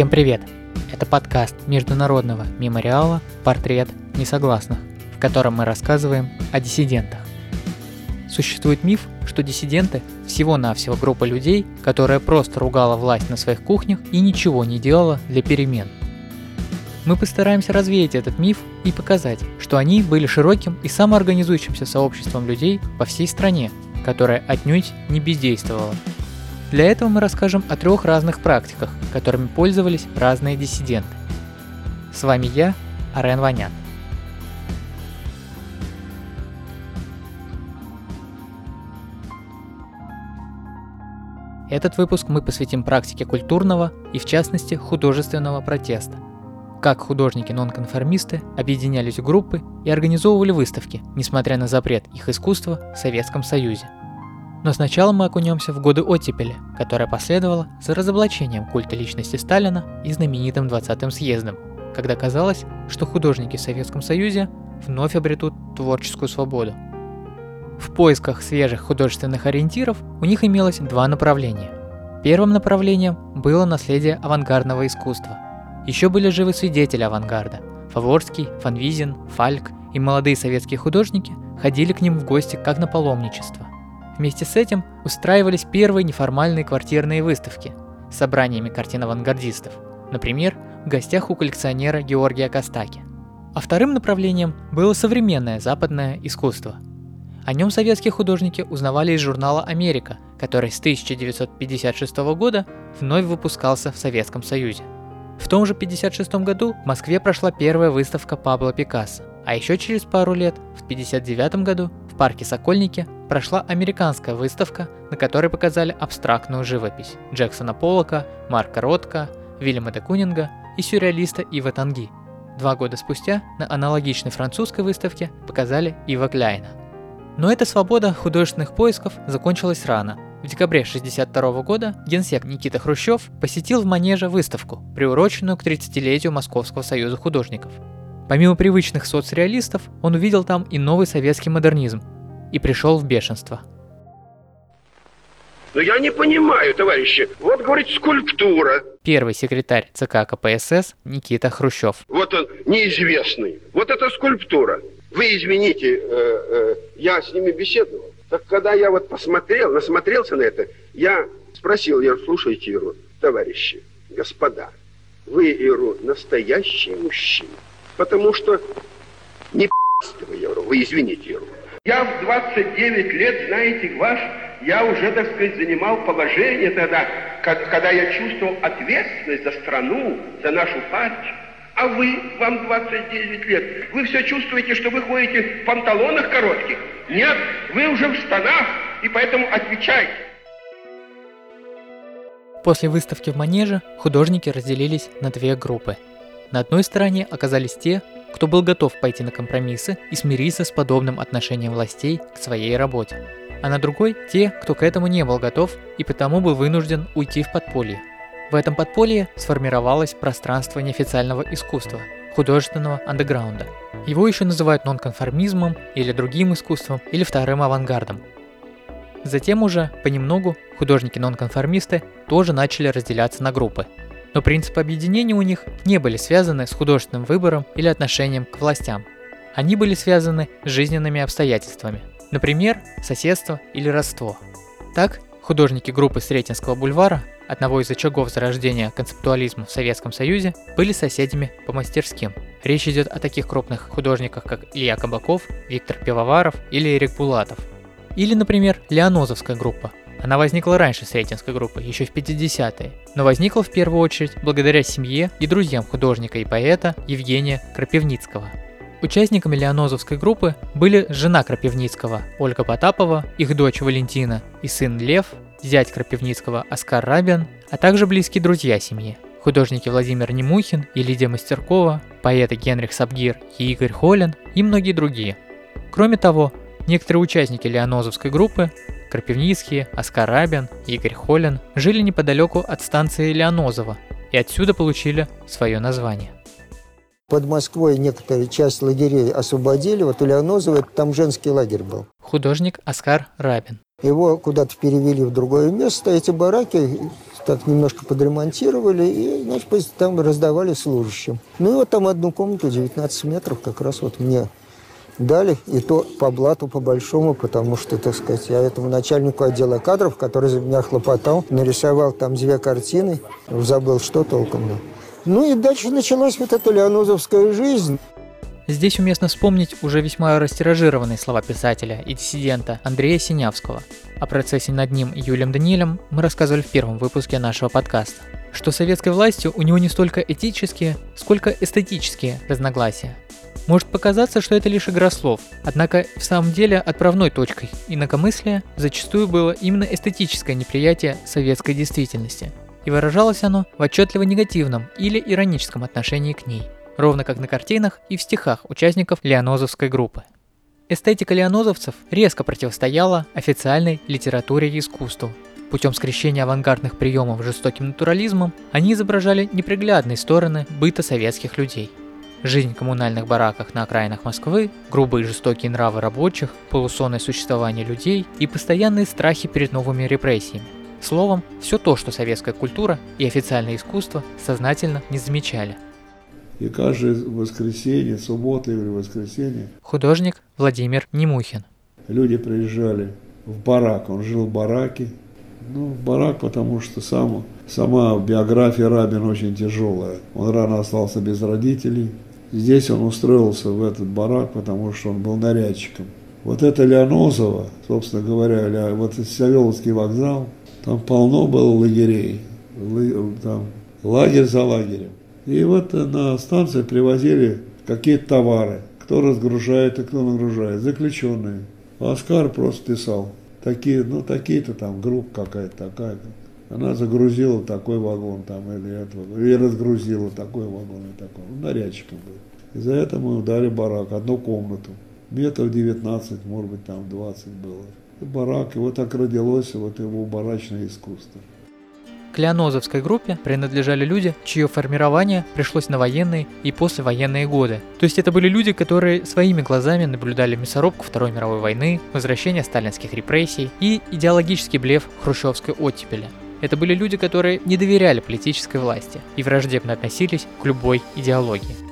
Всем привет! Это подкаст Международного мемориала «Портрет несогласных», в котором мы рассказываем о диссидентах. Существует миф, что диссиденты – всего-навсего группа людей, которая просто ругала власть на своих кухнях и ничего не делала для перемен. Мы постараемся развеять этот миф и показать, что они были широким и самоорганизующимся сообществом людей по всей стране, которая отнюдь не бездействовала – для этого мы расскажем о трех разных практиках, которыми пользовались разные диссиденты. С вами я, Арен Ванян. Этот выпуск мы посвятим практике культурного и, в частности, художественного протеста. Как художники-нонконформисты объединялись в группы и организовывали выставки, несмотря на запрет их искусства в Советском Союзе – но сначала мы окунемся в годы оттепели, которая последовала за разоблачением культа личности Сталина и знаменитым 20-м съездом, когда казалось, что художники в Советском Союзе вновь обретут творческую свободу. В поисках свежих художественных ориентиров у них имелось два направления. Первым направлением было наследие авангардного искусства. Еще были живы свидетели авангарда. Фаворский, Фанвизин, Фальк и молодые советские художники ходили к ним в гости как на паломничество. Вместе с этим устраивались первые неформальные квартирные выставки с собраниями картин авангардистов, например, в гостях у коллекционера Георгия Костаки. А вторым направлением было современное западное искусство. О нем советские художники узнавали из журнала «Америка», который с 1956 года вновь выпускался в Советском Союзе. В том же 1956 году в Москве прошла первая выставка Пабло Пикассо, а еще через пару лет, в 1959 году, парке Сокольники прошла американская выставка, на которой показали абстрактную живопись Джексона Поллока, Марка Ротко, Вильяма де Кунинга и сюрреалиста Ива Танги. Два года спустя на аналогичной французской выставке показали Ива Кляйна. Но эта свобода художественных поисков закончилась рано. В декабре 1962 года генсек Никита Хрущев посетил в Манеже выставку, приуроченную к 30-летию Московского союза художников. Помимо привычных соцреалистов, он увидел там и новый советский модернизм, и пришел в бешенство. Но я не понимаю, товарищи. Вот, говорит, скульптура. Первый секретарь ЦК КПСС Никита Хрущев. Вот он, неизвестный. Вот это скульптура. Вы извините, э, э, я с ними беседовал. Так когда я вот посмотрел, насмотрелся на это, я спросил, я слушайте, Иру, товарищи, господа, вы, Иру, настоящий мужчина. Потому что не вы, Иру, вы извините, Иру. Я в 29 лет, знаете, ваш, я уже, так сказать, занимал положение тогда, когда я чувствовал ответственность за страну, за нашу партию. А вы, вам 29 лет, вы все чувствуете, что вы ходите в панталонах коротких? Нет, вы уже в штанах, и поэтому отвечайте. После выставки в Манеже художники разделились на две группы. На одной стороне оказались те, кто был готов пойти на компромиссы и смириться с подобным отношением властей к своей работе. А на другой – те, кто к этому не был готов и потому был вынужден уйти в подполье. В этом подполье сформировалось пространство неофициального искусства, художественного андеграунда. Его еще называют нонконформизмом или другим искусством или вторым авангардом. Затем уже понемногу художники-нонконформисты тоже начали разделяться на группы – но принципы объединения у них не были связаны с художественным выбором или отношением к властям. Они были связаны с жизненными обстоятельствами, например, соседство или родство. Так, художники группы Сретенского бульвара, одного из очагов зарождения концептуализма в Советском Союзе, были соседями по мастерским. Речь идет о таких крупных художниках, как Илья Кабаков, Виктор Пивоваров или Эрик Булатов. Или, например, Леонозовская группа, она возникла раньше Сретенской группы, еще в 50-е, но возникла в первую очередь благодаря семье и друзьям художника и поэта Евгения Крапивницкого. Участниками Леонозовской группы были жена Крапивницкого Ольга Потапова, их дочь Валентина и сын Лев, зять Крапивницкого Оскар Рабин, а также близкие друзья семьи – художники Владимир Немухин и Лидия Мастеркова, поэты Генрих Сабгир и Игорь Холин и многие другие. Кроме того, некоторые участники Леонозовской группы Крапивницкий, Оскар Рабин, Игорь Холин жили неподалеку от станции Леонозово и отсюда получили свое название. Под Москвой некоторые часть лагерей освободили, вот у Леонозова там женский лагерь был. Художник Оскар Рабин. Его куда-то перевели в другое место, эти бараки так немножко подремонтировали, и, значит, там раздавали служащим. Ну и вот там одну комнату, 19 метров, как раз вот мне дали, и то по блату, по большому, потому что, так сказать, я этому начальнику отдела кадров, который за меня хлопотал, нарисовал там две картины, забыл, что толком. Да. Ну и дальше началась вот эта леонозовская жизнь. Здесь уместно вспомнить уже весьма растиражированные слова писателя и диссидента Андрея Синявского. О процессе над ним Юлием Даниэлем мы рассказывали в первом выпуске нашего подкаста. Что советской властью у него не столько этические, сколько эстетические разногласия. Может показаться, что это лишь игра слов, однако в самом деле отправной точкой инакомыслия зачастую было именно эстетическое неприятие советской действительности, и выражалось оно в отчетливо негативном или ироническом отношении к ней, ровно как на картинах и в стихах участников Леонозовской группы. Эстетика леонозовцев резко противостояла официальной литературе и искусству. Путем скрещения авангардных приемов с жестоким натурализмом они изображали неприглядные стороны быта советских людей – Жизнь в коммунальных бараках на окраинах Москвы, грубые и жестокие нравы рабочих, полусонное существование людей и постоянные страхи перед новыми репрессиями. Словом, все то, что советская культура и официальное искусство сознательно не замечали. И каждое воскресенье, суббота или воскресенье. Художник Владимир Немухин. Люди приезжали в барак, он жил в бараке. Ну, в барак, потому что сам, сама биография Рабина очень тяжелая. Он рано остался без родителей, Здесь он устроился в этот барак, потому что он был нарядчиком. Вот это Леонозово, собственно говоря, вот Савеловский вокзал, там полно было лагерей, там лагерь за лагерем. И вот на станции привозили какие-то товары, кто разгружает, а кто нагружает, заключенные. Оскар просто писал, такие, ну такие-то там, группа какая-то такая-то. Она загрузила такой вагон там или этого, или разгрузила такой вагон и такой. Ну, нарядчиком был. И за это мы дали барак, одну комнату. Метров 19, может быть, там 20 было. И барак, и вот так родилось вот его барачное искусство. К группе принадлежали люди, чье формирование пришлось на военные и послевоенные годы. То есть это были люди, которые своими глазами наблюдали мясорубку Второй мировой войны, возвращение сталинских репрессий и идеологический блеф хрущевской оттепели. Это были люди, которые не доверяли политической власти и враждебно относились к любой идеологии.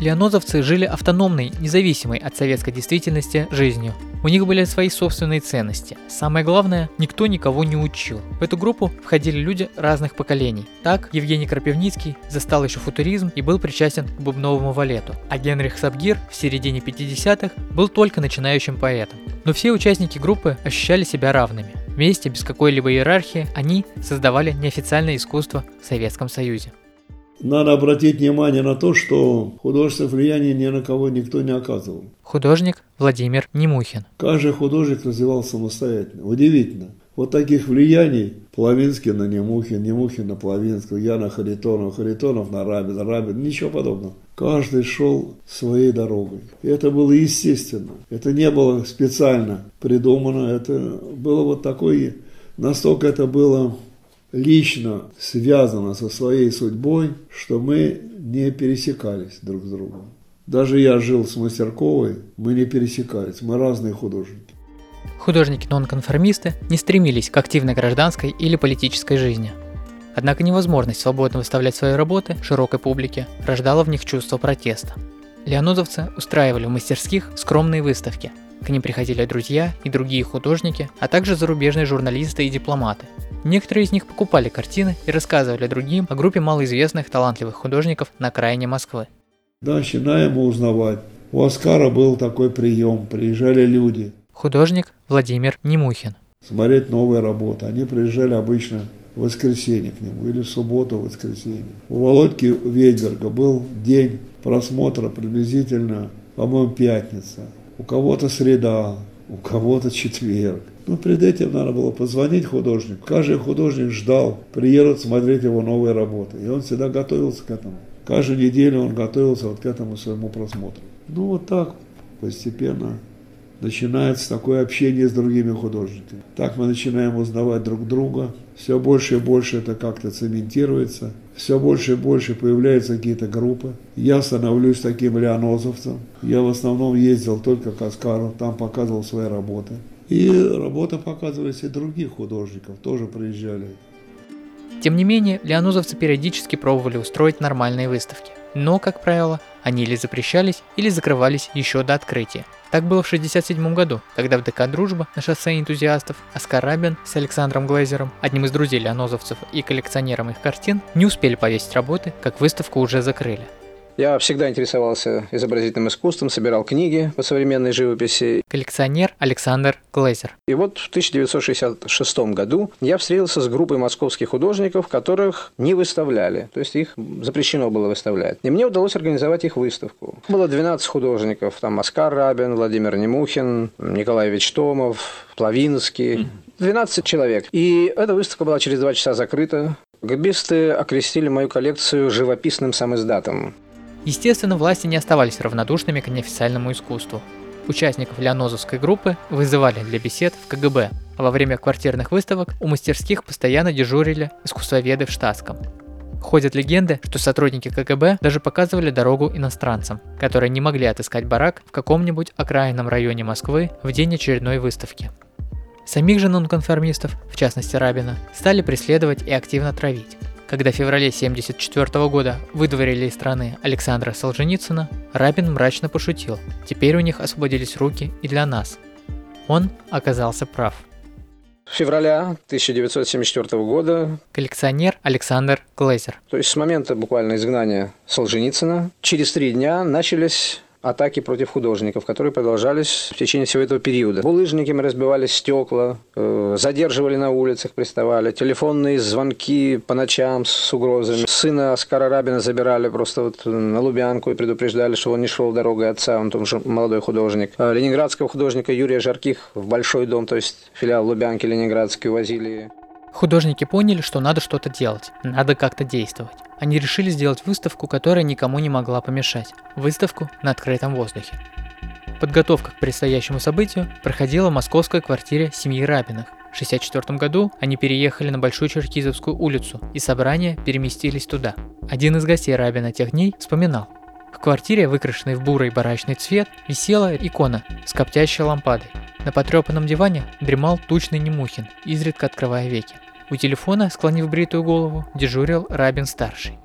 Леонозовцы жили автономной, независимой от советской действительности жизнью. У них были свои собственные ценности. Самое главное, никто никого не учил. В эту группу входили люди разных поколений. Так, Евгений Крапивницкий застал еще футуризм и был причастен к бубновому валету, а Генрих Сабгир в середине 50-х был только начинающим поэтом. Но все участники группы ощущали себя равными. Вместе, без какой-либо иерархии, они создавали неофициальное искусство в Советском Союзе. Надо обратить внимание на то, что художественное влияние ни на кого никто не оказывал. Художник Владимир Немухин. Каждый художник развивался самостоятельно. Удивительно. Вот таких влияний Плавинский на Немухин, Немухин на Плавинского, я на Харитонов, Харитонов на Рабин, Рабин, ничего подобного. Каждый шел своей дорогой. И это было естественно. Это не было специально придумано. Это было вот такое, настолько это было лично связано со своей судьбой, что мы не пересекались друг с другом. Даже я жил с Мастерковой, мы не пересекались, мы разные художники. Художники-нонконформисты не стремились к активной гражданской или политической жизни. Однако невозможность свободно выставлять свои работы широкой публике рождала в них чувство протеста. Леонозовцы устраивали в мастерских скромные выставки. К ним приходили друзья и другие художники, а также зарубежные журналисты и дипломаты, Некоторые из них покупали картины и рассказывали другим о группе малоизвестных талантливых художников на окраине Москвы. Начинаем узнавать. У Оскара был такой прием, приезжали люди. Художник Владимир Немухин. Смотреть новые работы. Они приезжали обычно в воскресенье к нему или в субботу, в воскресенье. У Володьки Ведьберга был день просмотра приблизительно, по-моему, пятница. У кого-то среда, у кого-то четверг. Но ну, перед этим надо было позвонить художнику. Каждый художник ждал, приедут смотреть его новые работы. И он всегда готовился к этому. Каждую неделю он готовился вот к этому своему просмотру. Ну вот так постепенно начинается такое общение с другими художниками. Так мы начинаем узнавать друг друга. Все больше и больше это как-то цементируется. Все больше и больше появляются какие-то группы. Я становлюсь таким леонозовцем. Я в основном ездил только к Оскару, там показывал свои работы. И работа показывались и других художников, тоже приезжали. Тем не менее, леонозовцы периодически пробовали устроить нормальные выставки. Но, как правило, они или запрещались, или закрывались еще до открытия. Так было в 1967 году, когда в ДК «Дружба» на шоссе энтузиастов Оскар Рабин с Александром Глейзером, одним из друзей леонозовцев и коллекционером их картин, не успели повесить работы, как выставку уже закрыли. Я всегда интересовался изобразительным искусством, собирал книги по современной живописи. Коллекционер Александр Глейзер. И вот в 1966 году я встретился с группой московских художников, которых не выставляли, то есть их запрещено было выставлять. И мне удалось организовать их выставку. Было 12 художников, там Оскар Рабин, Владимир Немухин, Николай Вечтомов, Плавинский, 12 человек. И эта выставка была через два часа закрыта. Габисты окрестили мою коллекцию живописным самиздатом. Естественно, власти не оставались равнодушными к неофициальному искусству. Участников Леонозовской группы вызывали для бесед в КГБ, а во время квартирных выставок у мастерских постоянно дежурили искусствоведы в штатском. Ходят легенды, что сотрудники КГБ даже показывали дорогу иностранцам, которые не могли отыскать барак в каком-нибудь окраинном районе Москвы в день очередной выставки. Самих же нонконформистов, в частности Рабина, стали преследовать и активно травить. Когда в феврале 1974 года выдворили из страны Александра Солженицына, Рабин мрачно пошутил, теперь у них освободились руки и для нас. Он оказался прав. Февраля 1974 года коллекционер Александр Глейзер. То есть с момента буквально изгнания Солженицына через три дня начались атаки против художников, которые продолжались в течение всего этого периода. Булыжниками разбивали стекла, э, задерживали на улицах, приставали, телефонные звонки по ночам с угрозами. Сына Оскара Рабина забирали просто вот на Лубянку и предупреждали, что он не шел дорогой отца, он там же молодой художник. Ленинградского художника Юрия Жарких в Большой дом, то есть филиал Лубянки Ленинградский, увозили. Художники поняли, что надо что-то делать, надо как-то действовать они решили сделать выставку, которая никому не могла помешать. Выставку на открытом воздухе. Подготовка к предстоящему событию проходила в московской квартире семьи Рабиных. В 1964 году они переехали на Большую Черкизовскую улицу, и собрания переместились туда. Один из гостей Рабина тех дней вспоминал. В квартире, выкрашенной в бурый барачный цвет, висела икона с коптящей лампадой. На потрепанном диване дремал тучный Немухин, изредка открывая веки. У телефона, склонив бритую голову, дежурил Рабин-старший.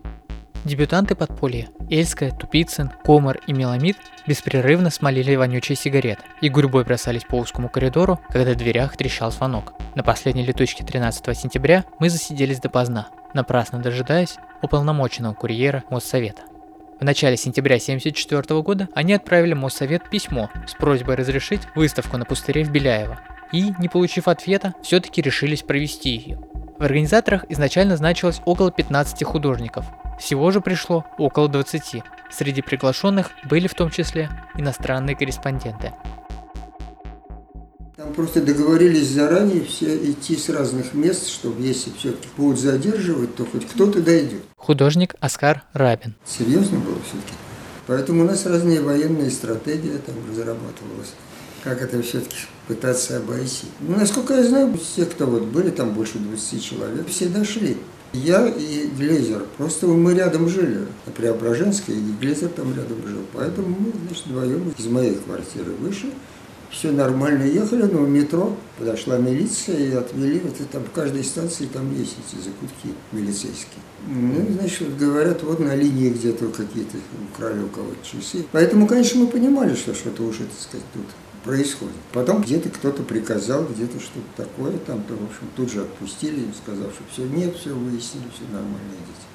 Дебютанты подполья Эльская, Тупицын, Комар и Меламид беспрерывно смолили вонючие сигареты и гурьбой бросались по узкому коридору, когда в дверях трещал звонок. На последней летучке 13 сентября мы засиделись допоздна, напрасно дожидаясь уполномоченного курьера Моссовета. Начале сентября 1974 года они отправили Моссовет письмо с просьбой разрешить выставку на пустыре в Беляево. И, не получив ответа, все-таки решились провести ее. В организаторах изначально значилось около 15 художников. Всего же пришло около 20. Среди приглашенных были в том числе иностранные корреспонденты. Там просто договорились заранее все идти с разных мест, чтобы если все-таки будут задерживать, то хоть кто-то дойдет. Художник Оскар Рабин. Серьезно было все-таки. Поэтому у нас разные военные стратегии там разрабатывалась как это все-таки пытаться обойти. Ну, насколько я знаю, все, кто вот были, там больше 20 человек, все дошли. Я и Глезер, просто мы рядом жили, на Преображенской, и Глезер там рядом жил. Поэтому мы, значит, вдвоем из моей квартиры вышли, все нормально ехали, но в метро подошла милиция и отвели, вот там в каждой станции там есть эти закутки милицейские. Ну, значит, говорят, вот на линии где-то какие-то украли у кого-то часы. Поэтому, конечно, мы понимали, что что-то уже, так сказать, тут происходит. Потом где-то кто-то приказал, где-то что-то такое, там, то, в общем, тут же отпустили, сказав, что все, нет, все выяснили, все нормально, идите.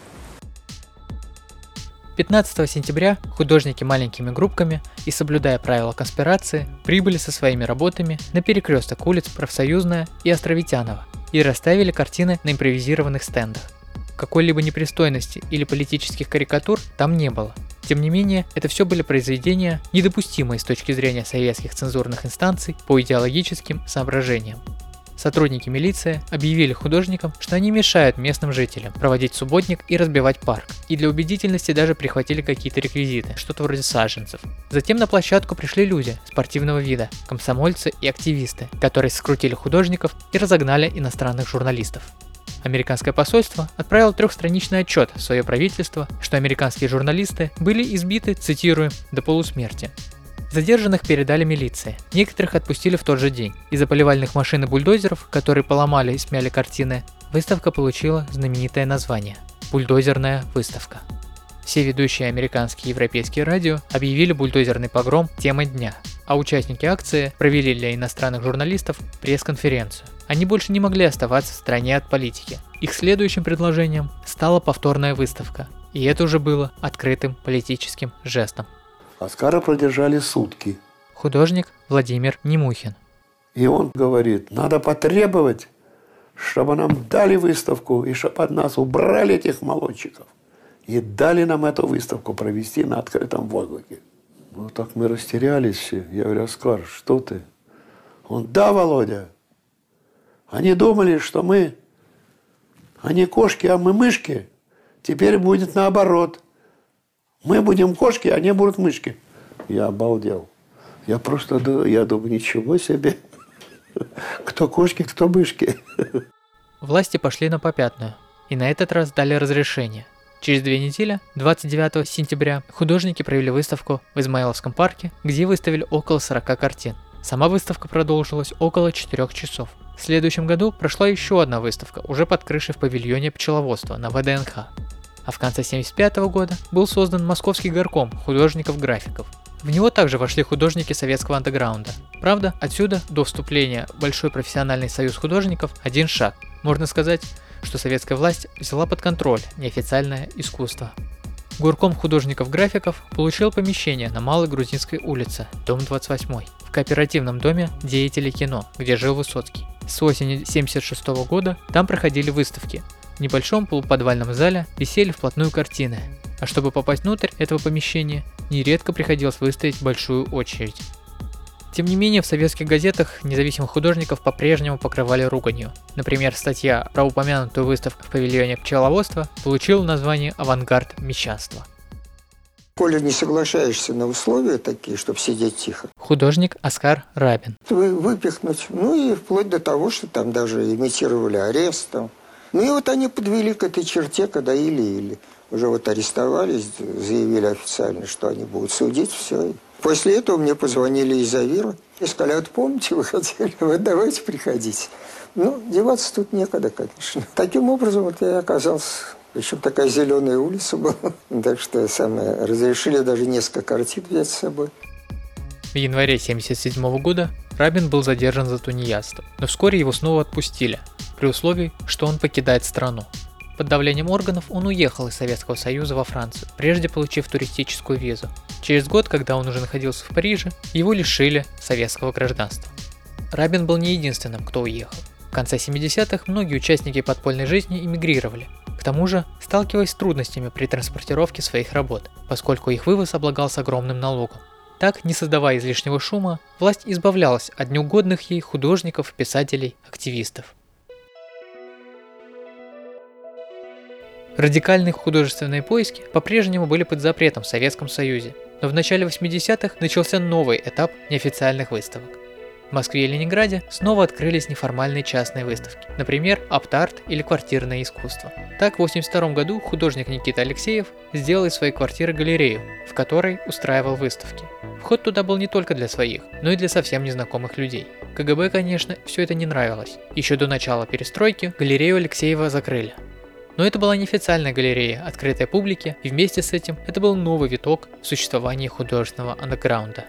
15 сентября художники маленькими группками и соблюдая правила конспирации прибыли со своими работами на перекресток улиц Профсоюзная и Островитянова и расставили картины на импровизированных стендах. Какой-либо непристойности или политических карикатур там не было. Тем не менее, это все были произведения, недопустимые с точки зрения советских цензурных инстанций по идеологическим соображениям. Сотрудники милиции объявили художникам, что они мешают местным жителям проводить субботник и разбивать парк, и для убедительности даже прихватили какие-то реквизиты, что-то вроде саженцев. Затем на площадку пришли люди спортивного вида, комсомольцы и активисты, которые скрутили художников и разогнали иностранных журналистов. Американское посольство отправило трехстраничный отчет в свое правительство, что американские журналисты были избиты, цитирую, до полусмерти. Задержанных передали милиции. Некоторых отпустили в тот же день. Из-за поливальных машин и бульдозеров, которые поломали и смяли картины, выставка получила знаменитое название – «Бульдозерная выставка». Все ведущие американские и европейские радио объявили бульдозерный погром темой дня, а участники акции провели для иностранных журналистов пресс-конференцию. Они больше не могли оставаться в стороне от политики. Их следующим предложением стала повторная выставка, и это уже было открытым политическим жестом. Оскара продержали сутки. Художник Владимир Немухин. И он говорит, надо потребовать, чтобы нам дали выставку и чтобы от нас убрали этих молодчиков. И дали нам эту выставку провести на открытом воздухе. Ну, так мы растерялись все. Я говорю, Оскар, что ты? Он, да, Володя. Они думали, что мы, они кошки, а мы мышки. Теперь будет наоборот. Мы будем кошки, а они будут мышки. Я обалдел. Я просто, я думаю, ничего себе. Кто кошки, кто мышки. Власти пошли на попятную. И на этот раз дали разрешение – Через две недели, 29 сентября, художники провели выставку в Измаиловском парке, где выставили около 40 картин. Сама выставка продолжилась около 4 часов. В следующем году прошла еще одна выставка, уже под крышей в павильоне пчеловодства на ВДНХ. А в конце 1975 года был создан Московский горком художников-графиков. В него также вошли художники советского андеграунда. Правда, отсюда до вступления в Большой профессиональный союз художников один шаг. Можно сказать, что советская власть взяла под контроль неофициальное искусство. Гурком художников-графиков получил помещение на Малой Грузинской улице, дом 28, в кооперативном доме деятелей кино, где жил Высоцкий. С осени 1976 года там проходили выставки. В небольшом полуподвальном зале висели вплотную картины, а чтобы попасть внутрь этого помещения, нередко приходилось выстоять большую очередь. Тем не менее, в советских газетах независимых художников по-прежнему покрывали руганью. Например, статья про упомянутую выставку в павильоне пчеловодства получила название «Авангард мещанства». Коли не соглашаешься на условия такие, чтобы сидеть тихо. Художник Оскар Рабин. Вы выпихнуть, ну и вплоть до того, что там даже имитировали арест. Там. Ну и вот они подвели к этой черте, когда или-или. Уже вот арестовались, заявили официально, что они будут судить, все. После этого мне позвонили из Авира и сказали, вот помните, вы хотели, вот давайте приходите. Ну, деваться тут некогда, конечно. Таким образом, вот я оказался причем такая зеленая улица была. Так что самое, разрешили даже несколько картин взять с собой. В январе 1977 года Рабин был задержан за тунеядство, но вскоре его снова отпустили, при условии, что он покидает страну. Под давлением органов он уехал из Советского Союза во Францию, прежде получив туристическую визу. Через год, когда он уже находился в Париже, его лишили советского гражданства. Рабин был не единственным, кто уехал. В конце 70-х многие участники подпольной жизни эмигрировали. К тому же, сталкиваясь с трудностями при транспортировке своих работ, поскольку их вывоз облагался огромным налогом. Так, не создавая излишнего шума, власть избавлялась от неугодных ей художников, писателей, активистов. Радикальные художественные поиски по-прежнему были под запретом в Советском Союзе, но в начале 80-х начался новый этап неофициальных выставок. В Москве и Ленинграде снова открылись неформальные частные выставки, например, Аптарт или Квартирное искусство. Так, в 1982 году художник Никита Алексеев сделал из своей квартиры галерею, в которой устраивал выставки. Вход туда был не только для своих, но и для совсем незнакомых людей. КГБ, конечно, все это не нравилось. Еще до начала перестройки галерею Алексеева закрыли, но это была неофициальная галерея, открытая публике, и вместе с этим это был новый виток в существовании художественного андеграунда.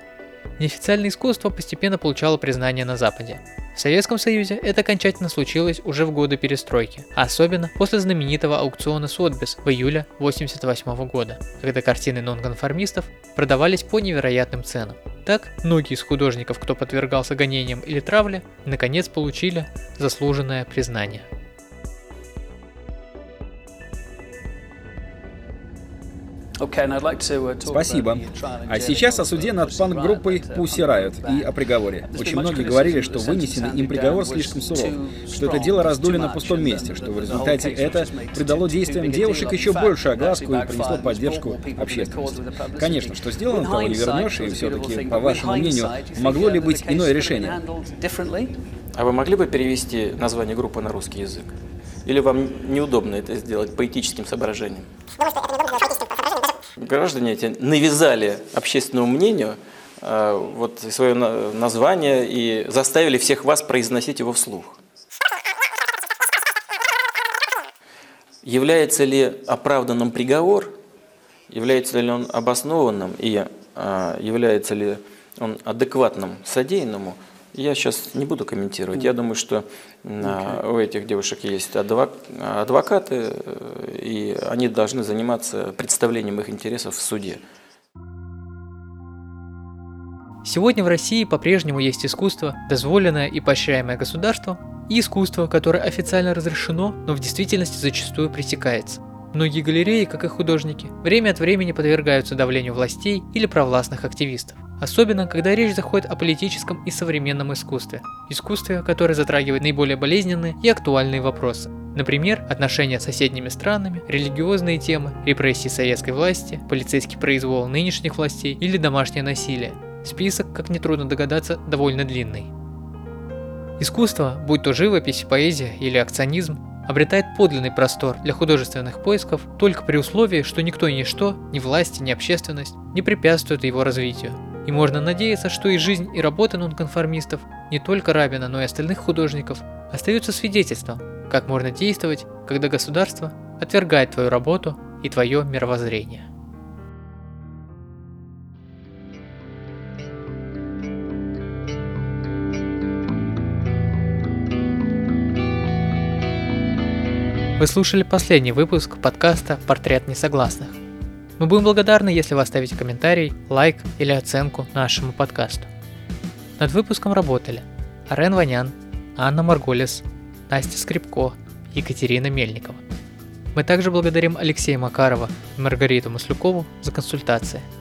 Неофициальное искусство постепенно получало признание на Западе. В Советском Союзе это окончательно случилось уже в годы перестройки, а особенно после знаменитого аукциона Сотбис в июле 1988 года, когда картины нонконформистов продавались по невероятным ценам. Так, многие из художников, кто подвергался гонениям или травле, наконец получили заслуженное признание. Спасибо. А сейчас о суде над панк-группой Pussy Riot и о приговоре. Очень многие говорили, что вынесенный им приговор слишком суров, что это дело раздули на пустом месте, что в результате это придало действиям девушек еще большую огласку и принесло поддержку общественности. Конечно, что сделано, того не вернешь, и все-таки, по вашему мнению, могло ли быть иное решение? А вы могли бы перевести название группы на русский язык? Или вам неудобно это сделать по этическим соображениям? Граждане эти навязали общественному мнению э, вот свое название и заставили всех вас произносить его вслух. Является ли оправданным приговор, является ли он обоснованным? И а, является ли он адекватным содеянному, я сейчас не буду комментировать. Я думаю, что okay. у этих девушек есть адвокаты, и они должны заниматься представлением их интересов в суде. Сегодня в России по-прежнему есть искусство, дозволенное и поощряемое государством, и искусство, которое официально разрешено, но в действительности зачастую пресекается. Многие галереи, как и художники, время от времени подвергаются давлению властей или провластных активистов. Особенно, когда речь заходит о политическом и современном искусстве. Искусстве, которое затрагивает наиболее болезненные и актуальные вопросы. Например, отношения с соседними странами, религиозные темы, репрессии советской власти, полицейский произвол нынешних властей или домашнее насилие. Список, как нетрудно догадаться, довольно длинный. Искусство, будь то живопись, поэзия или акционизм, обретает подлинный простор для художественных поисков только при условии, что никто и ничто, ни власти, ни общественность, не препятствует его развитию. И можно надеяться, что и жизнь, и работа нонконформистов, не только Рабина, но и остальных художников, остаются свидетельством, как можно действовать, когда государство отвергает твою работу и твое мировоззрение. Вы слушали последний выпуск подкаста «Портрет несогласных». Мы будем благодарны, если вы оставите комментарий, лайк или оценку нашему подкасту. Над выпуском работали Арен Ванян, Анна Марголес, Настя Скрипко, Екатерина Мельникова. Мы также благодарим Алексея Макарова и Маргариту Маслюкову за консультации –